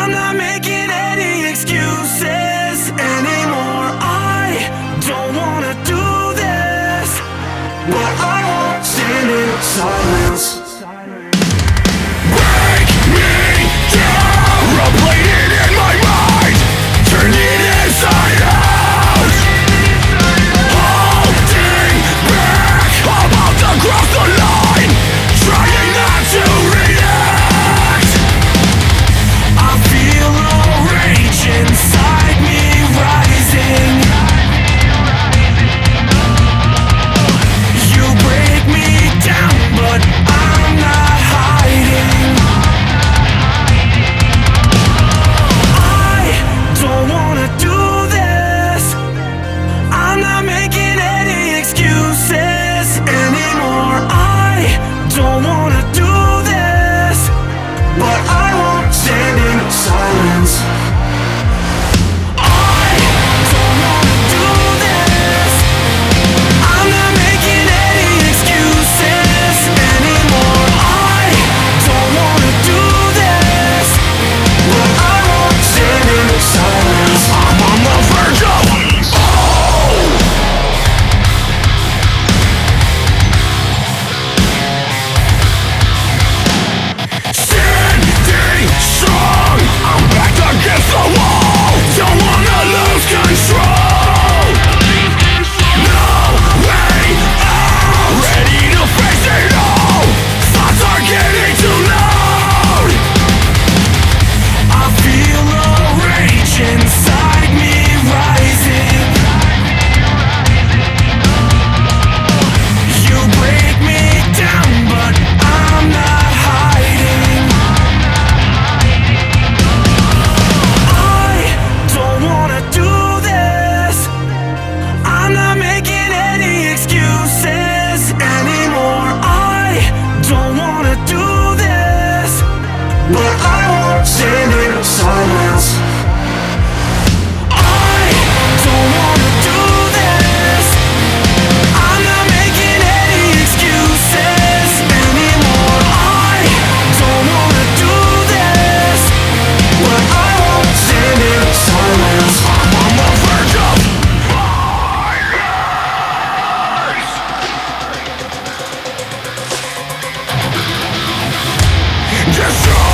I'm not making any excuses anymore. but I won't stand in silence. I don't wanna do this. I'm not making any excuses anymore. I don't wanna do this, but I won't stand in silence. I'm on the verge of violence. Destroy.